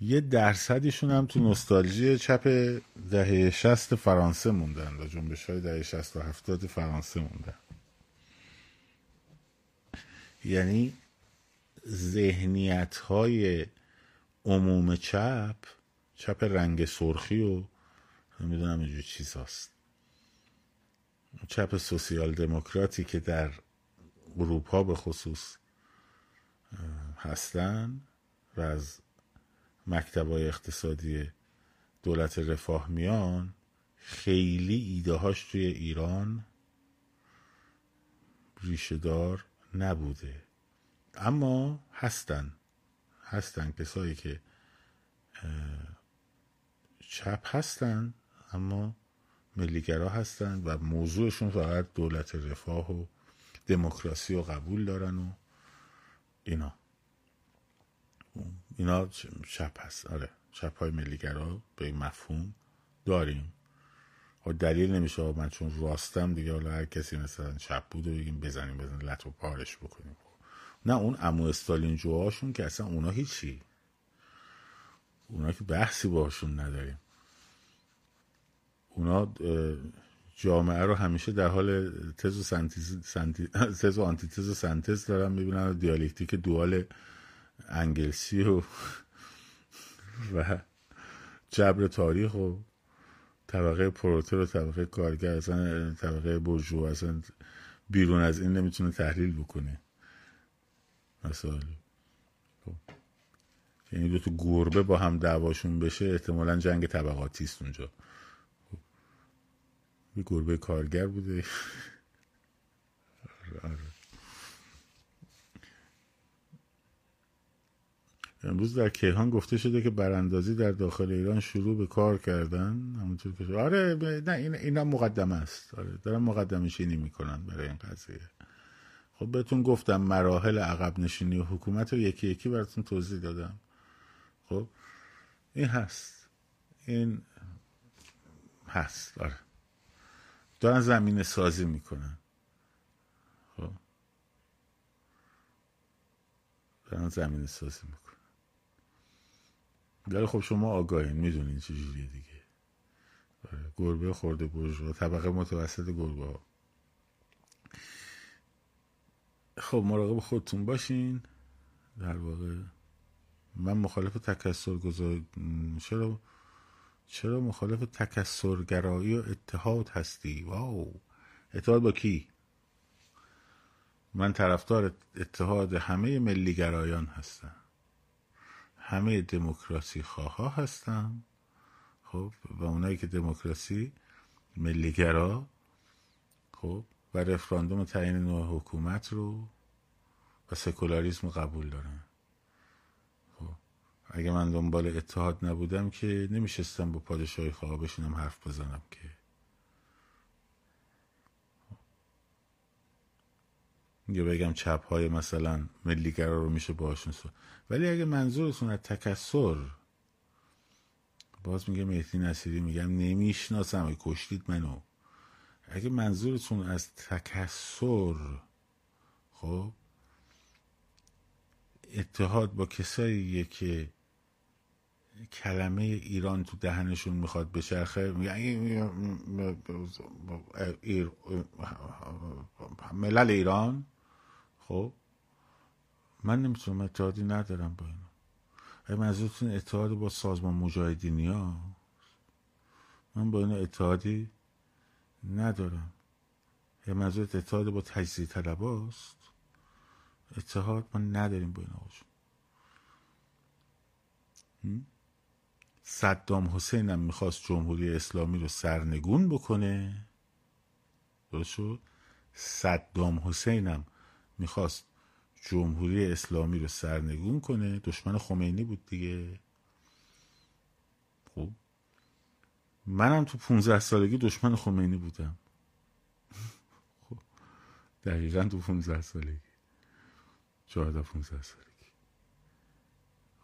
یه درصدیشون هم تو نوستالژی چپ دهه شست فرانسه موندن و جنبش های دهه شست و هفتاد فرانسه موندن. یعنی ذهنیت های عموم چپ چپ رنگ سرخی و نمی‌دونم اینجور چیز هست چپ سوسیال دموکراتی که در اروپا به خصوص هستن و از مکتبای اقتصادی دولت رفاه میان خیلی ایده هاش توی ایران ریشهدار نبوده. اما هستن. هستن کسایی که چپ هستن اما ملیگرا هستن و موضوعشون فقط دولت رفاه و دموکراسی و قبول دارن و اینا. اینا چپ هست. آره. چپ های ملیگرا به این مفهوم داریم. و دلیل نمیشه. من چون راستم دیگه حالا هر کسی مثلا چپ بود و بگیم بزنیم بزنیم لط و پارش بکنیم. نه اون امو استالین جوهاشون که اصلا اونا هیچی. اونا که بحثی باشون نداریم. اونا جامعه رو همیشه در حال تز و, سنتیز، سنتی، تز و آنتیتز و سنتز دارن می‌بینن دیالکتیک دوال انگلسی و و جبر تاریخ و طبقه پروتر و طبقه کارگر اصلا طبقه برجو اصلا بیرون از این نمی‌تونه تحلیل بکنه مثلا خب. یعنی دو تا گربه با هم دعواشون بشه احتمالا جنگ طبقاتی است اونجا خب. یه گربه کارگر بوده آره. امروز در کیهان گفته شده که براندازی در داخل ایران شروع به کار کردن همونطور که آره نه این اینا مقدمه است. آره دارن مقدمه شینی می‌کنن برای این قضیه. خب بهتون گفتم مراحل عقب نشینی و حکومت رو یکی یکی براتون توضیح دادم. خب این هست. این هست. آره. دارن زمین سازی می‌کنن. خب. دارن زمین سازی می‌کنن. ولی خب شما آگاهین می‌دونین چجوریه دیگه. آره، گربه خورده برجوا طبقه متوسط گربه ها خب مراقب خودتون باشین. در واقع من مخالف تکسر گذار چرا؟ چرا مخالف تکسرگرایی و اتحاد هستی؟ واو. اتحاد با کی؟ من طرفدار اتحاد همه ملیگرایان هستم. همه دموکراسی خواه هستم خب و اونایی که دموکراسی ملیگرا خب و رفراندوم تعیین نوع حکومت رو و سکولاریسم قبول دارن. خب اگه من دنبال اتحاد نبودم که نمیشستم با پادشاهی خواه بشینم حرف بزنم که. یا بگم چپ های مثلا ملیگرا رو میشه باشون سو ولی اگه منظورتون از تکسر باز میگه مهدی نصیری میگم نمی‌شناسم کشتید منو اگه منظورتون از تکسر خب اتحاد با کساییه که کلمه ایران تو دهنشون می‌خواد بچرخه ملل ایران خب؟ من نمی‌تونم اتحادی ندارم با اینا. اگه منظورتون اتحاد با سازمان مجاهدینی ها؟ من با اینا اتحادی ندارم. یه منظورت اتحاد با تجزیه طلب هاست؟ اتحاد ما نداریم با اینا صدام حسین هم می‌خواست جمهوری اسلامی رو سرنگون بکنه. درست شد؟ صدام حسین هم می‌خواست جمهوری اسلامی رو سرنگون کنه. دشمن خمینی بود دیگه. خب. منم تو 15 سالگی دشمن خمینی بودم. خب. دقیقا تو 15 سالگی. 14 15 سالگی.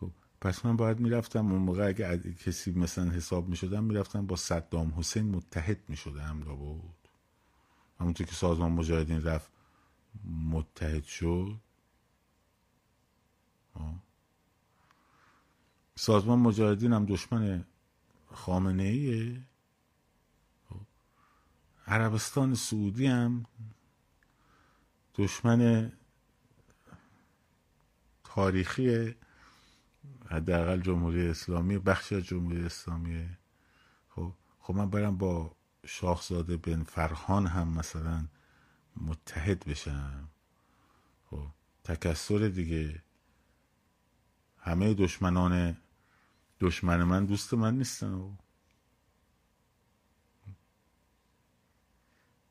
خب. پس من باید می‌رفتم اون موقع اگه کسی مثلا حساب می‌شدم می‌رفتم با صدام حسین متحد می‌شدم بود همونطور که سازمان مجاهدین رفت متحد شد. سازمان مجاهدین هم دشمن خامنه ایه خب. عربستان سعودی هم دشمن تاریخی حداقل جمهوری اسلامی بخشی از جمهوری اسلامی خب. خب من برم با شاهزاده بن فرهان هم مثلا متحد بشم. خب تکسر دیگه. همه دشمنان دشمن من دوست من نیستن.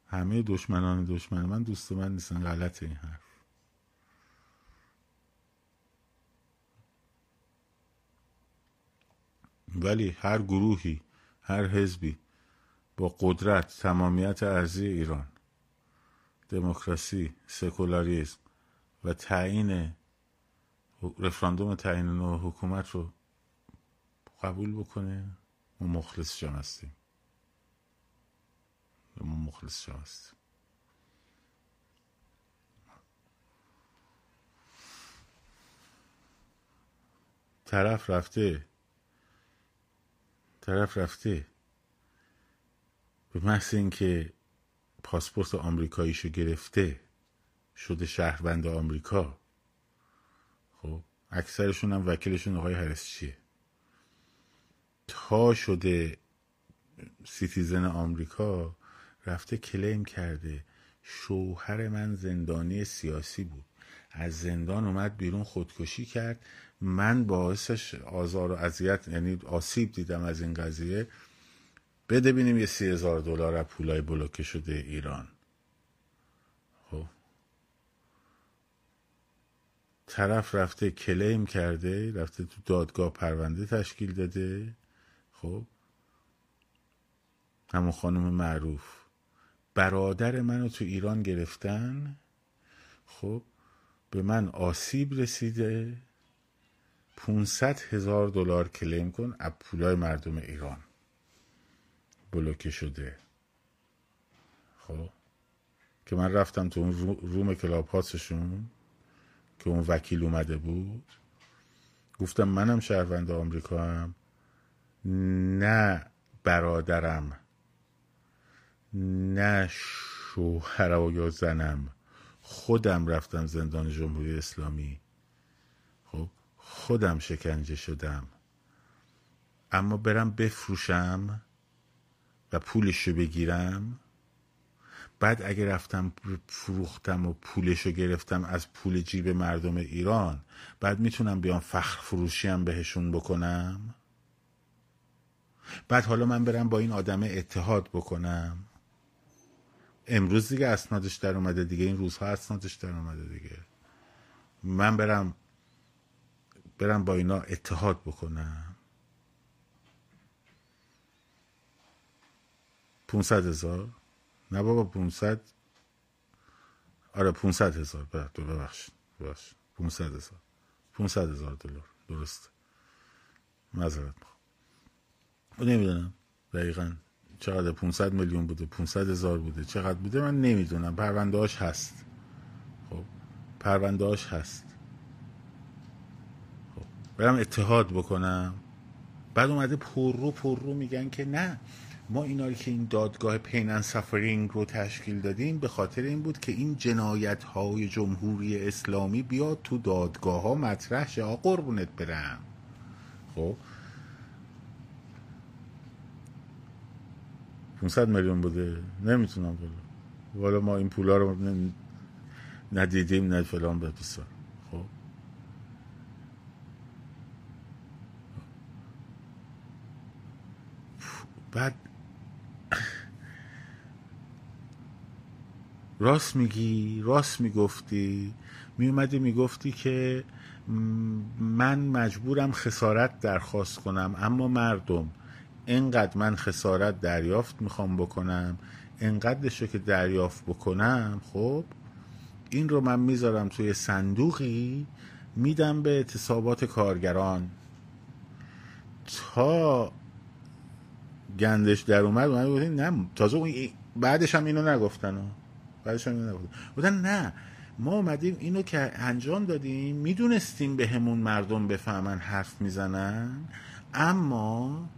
همه دشمنان دشمن من دوست من نیستن. غلط این حرف. ولی هر گروهی هر حزبی با قدرت تمامیت ارزی ایران دموکراسی سکولاریسم و تعیین رفراندوم تعیین نوع حکومت رو قبول بکنه ما مخلص شما هستیم. ما مخلص شما هستیم. طرف رفته طرف رفته. به محض اینکه پاسپورت آمریکاییشو گرفته شده شهروند آمریکا. خب اکثرشون هم وکیلشون آقای هرس چیه؟ تا شده citizen آمریکا رفته claim کرده شوهر من زندانی سیاسی بود. از زندان اومد بیرون خودکشی کرد. من باعثش آزار و اذیت یعنی آسیب دیدم از این قضیه. بده بینیم یه سی هزار دلار از پولای بلوکه شده ایران. خب. طرف رفته کلیم کرده رفته تو دادگاه پرونده تشکیل داده. خب. همون خانم معروف. برادر منو تو ایران گرفتن. خب. به من آسیب رسیده. 500 هزار دلار کلیم کن از پولای مردم ایران. بلوکه شده. خب؟ که من رفتم تو اون روم کلاب هاسشون که اون وکیل اومده بود. گفتم منم شهروند آمریکا هم نه برادرم. نه شوهر یا زنم. خودم رفتم زندان جمهوری اسلامی. خب؟ خودم شکنجه شدم. اما برم بفروشم. و پولشو بگیرم. بعد اگه رفتم فروختم و پولشو گرفتم از پول جیب مردم ایران بعد می‌تونم بیام فخر فروشی هم بهشون بکنم؟ بعد حالا من برم با این آدم اتحاد بکنم. امروز دیگه اسنادش در اومده دیگه این روزها اسنادش در اومده دیگه. من برم برم با اینا اتحاد بکنم. 500 هزار. نه بابا 500 آره 500 هزار. ببخشید ببخشید 500 هزار. 500 هزار دلار. درست معذرت می‌خوام. نمی‌دونم. دقیقا چقدر 500 میلیون بوده 500 هزار بوده چقدر بوده من نمی‌دونم. پرونده هست. خب پرونده هست. خب برم اتحاد بکنم. بعد اومده پر رو پر رو میگن که نه. ما اینا که این دادگاه پینن سفرینگ رو تشکیل دادیم به خاطر این بود که این جنایت های جمهوری اسلامی بیاد تو دادگاه ها مطرح شه. قربونت برم. خب. 500 میلیون بوده. نمی‌تونم بله والا ما این پولا رو ندیدیم نه فلان به بسار خب. بعد راست میگی راست می‌گفتی. میومدی می‌گفتی که من مجبورم خسارت درخواست کنم اما مردم اینقدر من خسارت دریافت می‌خوام بکنم اینقدرش رو که دریافت بکنم خب؟ این رو من می‌ذارم توی صندوقی میدم به اعتصابات کارگران. تا گندش در اومد اومد نه تازه بعدش هم اینو نگفتن. هم اینو نگفتن بودن نه ما اومدیم اینو که انجام دادیم می‌دونستیم به همون مردم بفهمن حرف می‌زنن اما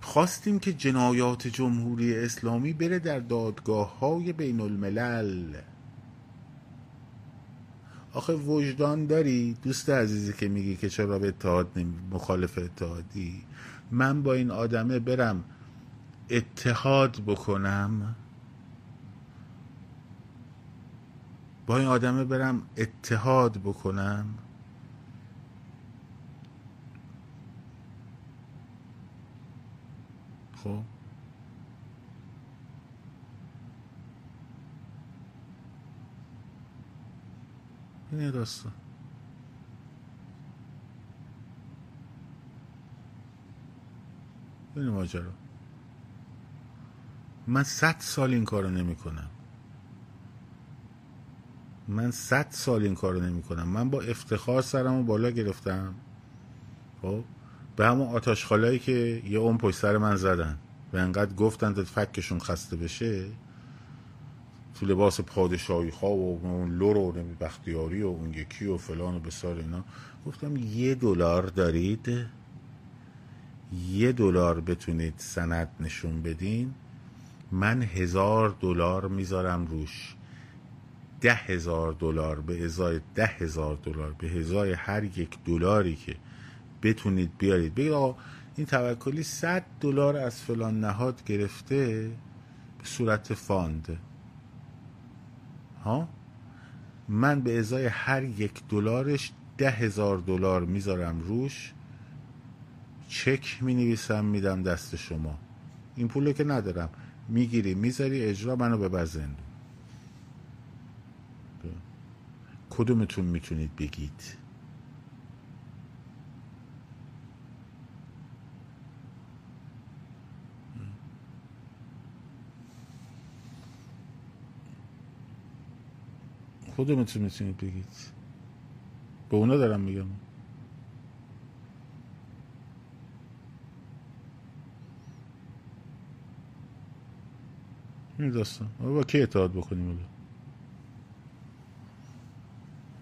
خواستیم که جنایات جمهوری اسلامی بره در دادگاه های بین الملل آخه وجدان داری؟ دوست عزیزی که میگی که چرا به اتحاد مخالف اتحادی؟ من با این آدمه برم اتحاد بکنم. با این آدمه برم اتحاد بکنم. خب. این داستان. این ماجرا من صد سال این کارو نمی‌کنم. من صد سال این کارو نمی کنم من با افتخار سرمو بالا گرفتم. خب؟ به همون آتاشخالایی که یه اون پشت سر من زدن. و انقدر گفتن تا فکشون خسته بشه. تو لباس پادشاهی خواه و اون لور و بختیاری و اون یکی و فلان و بسار اینا. گفتم یه دلار دارید؟ یه دلار بتونید سند نشون بدین. من هزار دلار می‌ذارم روش. ده هزار دلار به ازای ده هزار دلار به ازای هر یک دلاری که بتونید بیارید. بگید آقا این توکلی صد دلار از فلان نهاد گرفته به صورت فاند. ها؟ من به ازای هر یک دلارش ده هزار دلار می‌ذارم روش چک می نویسم میدم دست شما. این پولو که ندارم. می‌گیری می‌ذاری اجرا منو ببر زندون. کدومتون می‌تونید بگید؟ کدومتون می‌تونید بگید؟ به اونا دارم میگم. این داستان. با کی اتحاد بکنیم؟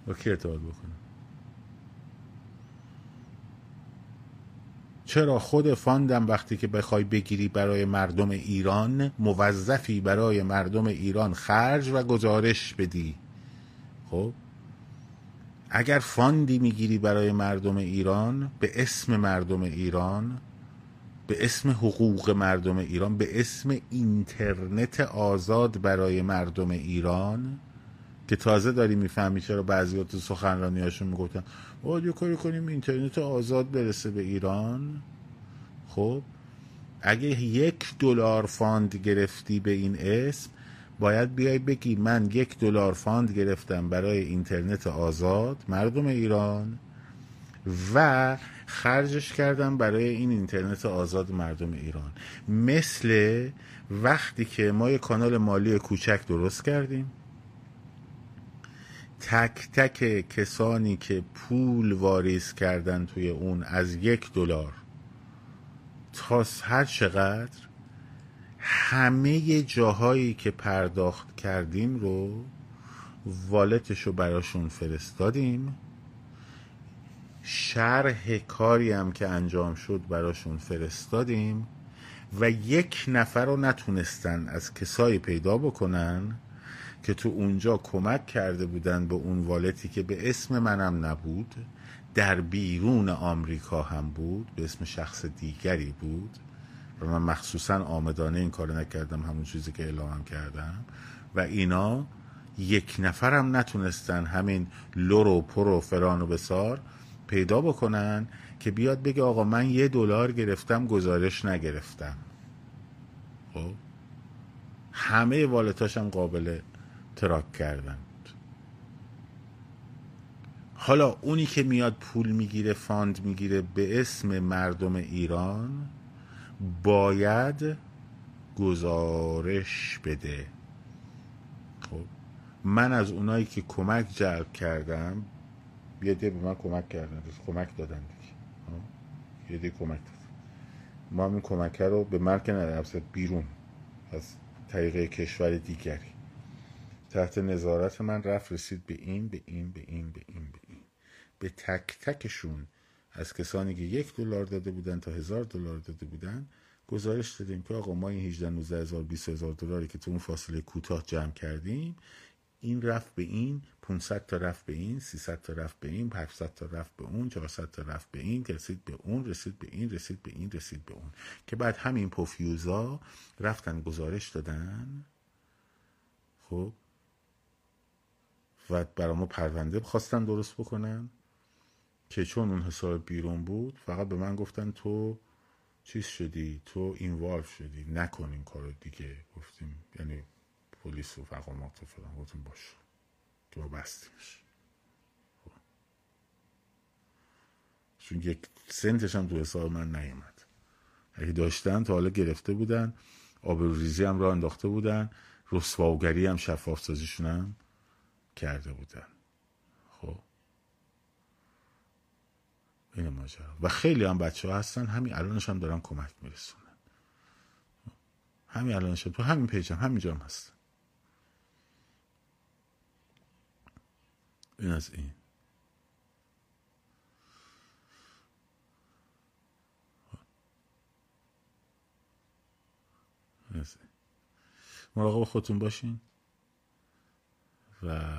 با کی اتحاد بکنیم چرا خود فاندم وقتی که بخوای بگیری برای مردم ایران موظفی برای مردم ایران خرج و گزارش بدی؟ خب اگر fund ی می‌گیری برای مردم ایران به اسم مردم ایران به اسم حقوق مردم ایران به اسم اینترنت آزاد برای مردم ایران که تازه داری می‌فهمی چرا بعضی تو سخنرانی هاشون می‌گفتن باید یه کاری کنیم اینترنت آزاد برسه به ایران. خب اگه یک دلار fund گرفتی به این اسم باید بیای بگی من یک دلار fund گرفتم برای اینترنت آزاد مردم ایران و خرجش کردم برای این اینترنت آزاد مردم ایران. مثل وقتی که ما یه کانال مالی کوچک درست کردیم. تک تک کسانی که پول واریز کردن توی اون از یک دلار تا هر چقدر همه جاهایی که پرداخت کردیم رو والتش رو براشون فرستادیم. شرح کاری هم که انجام شد براشون فرستادیم و یک نفر رو نتونستن از کسایی پیدا بکنن که تو اونجا کمک کرده بودن به اون والتی که به اسم منم نبود در بیرون آمریکا هم بود به اسم شخص دیگری بود. و من مخصوصا آمدانه این کار نکردم همون چیزی که اعلام کردم. و اینا یک نفرم نتونستن همین لور و پر و فران و بسار پیدا بکنن که بیاد بگه آقا من یه دلار گرفتم گزارش نگرفتم. خب؟ همه والتاشم قابل تراک کردن حالا اونی که میاد پول می‌گیره فاند می‌گیره به اسم مردم ایران باید گزارش بده. خب من از اونایی که کمک جلب کردم یه به من کمک کردن کمک دادن دیگه. یه دی کمک دادن ما این کمک رو به مرک ندارم بیرون از طریق کشور دیگری. تحت نظارت من رفت رسید به این به این به این به این به این به تک تکشون از کسانی که یک دلار داده بودن تا هزار دلار داده بودن گزارش دادیم که آقا ما این 18 19 هزار 20 هزار دلاری که تو اون فاصله کوتاه جمع کردیم این رفت به این 500 تا رفت به این 300 تا رفت به این 700 تا رفت به اون 400 تا رفت به این رسید به اون رسید به این رسید به این رسید به اون که بعد همین پوفیوزا رفتن گزارش دادن خب و برای ما پرونده خواستن درست بکنن که چون اون حساب بیرون بود فقط به من گفتن تو چیز شدی تو اینوالو شدی نکن این کارو دیگه. گفتیم یعنی پلیس و فقامات و فلان گفتیم باش. که ما بستیمش. چون یک سنتش هم تو حساب من نیومد. اگه داشتن تا حالا گرفته بودن آبروریزی هم را انداخته بودن رسواگری هم شفاف سازیشون هم کرده بودن. خب. این ماجرا. و خیلی هم بچه ها هستن همین الانش هم دارن کمک میرسونن. همین الانش تو همین پیج هم همینجا هم هستن این از این. مراقب خودتون باشین. و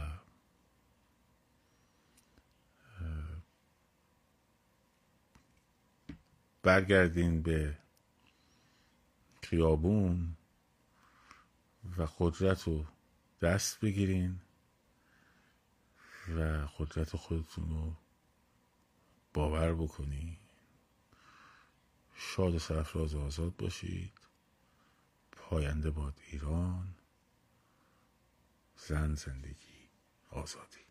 برگردین به خیابون و قدرت رو دست بگیرین و قدرت خودتون رو باور بکنین. شاد و سرفراز و آزاد باشید. پاینده باد ایران. زن زندگی آزادی.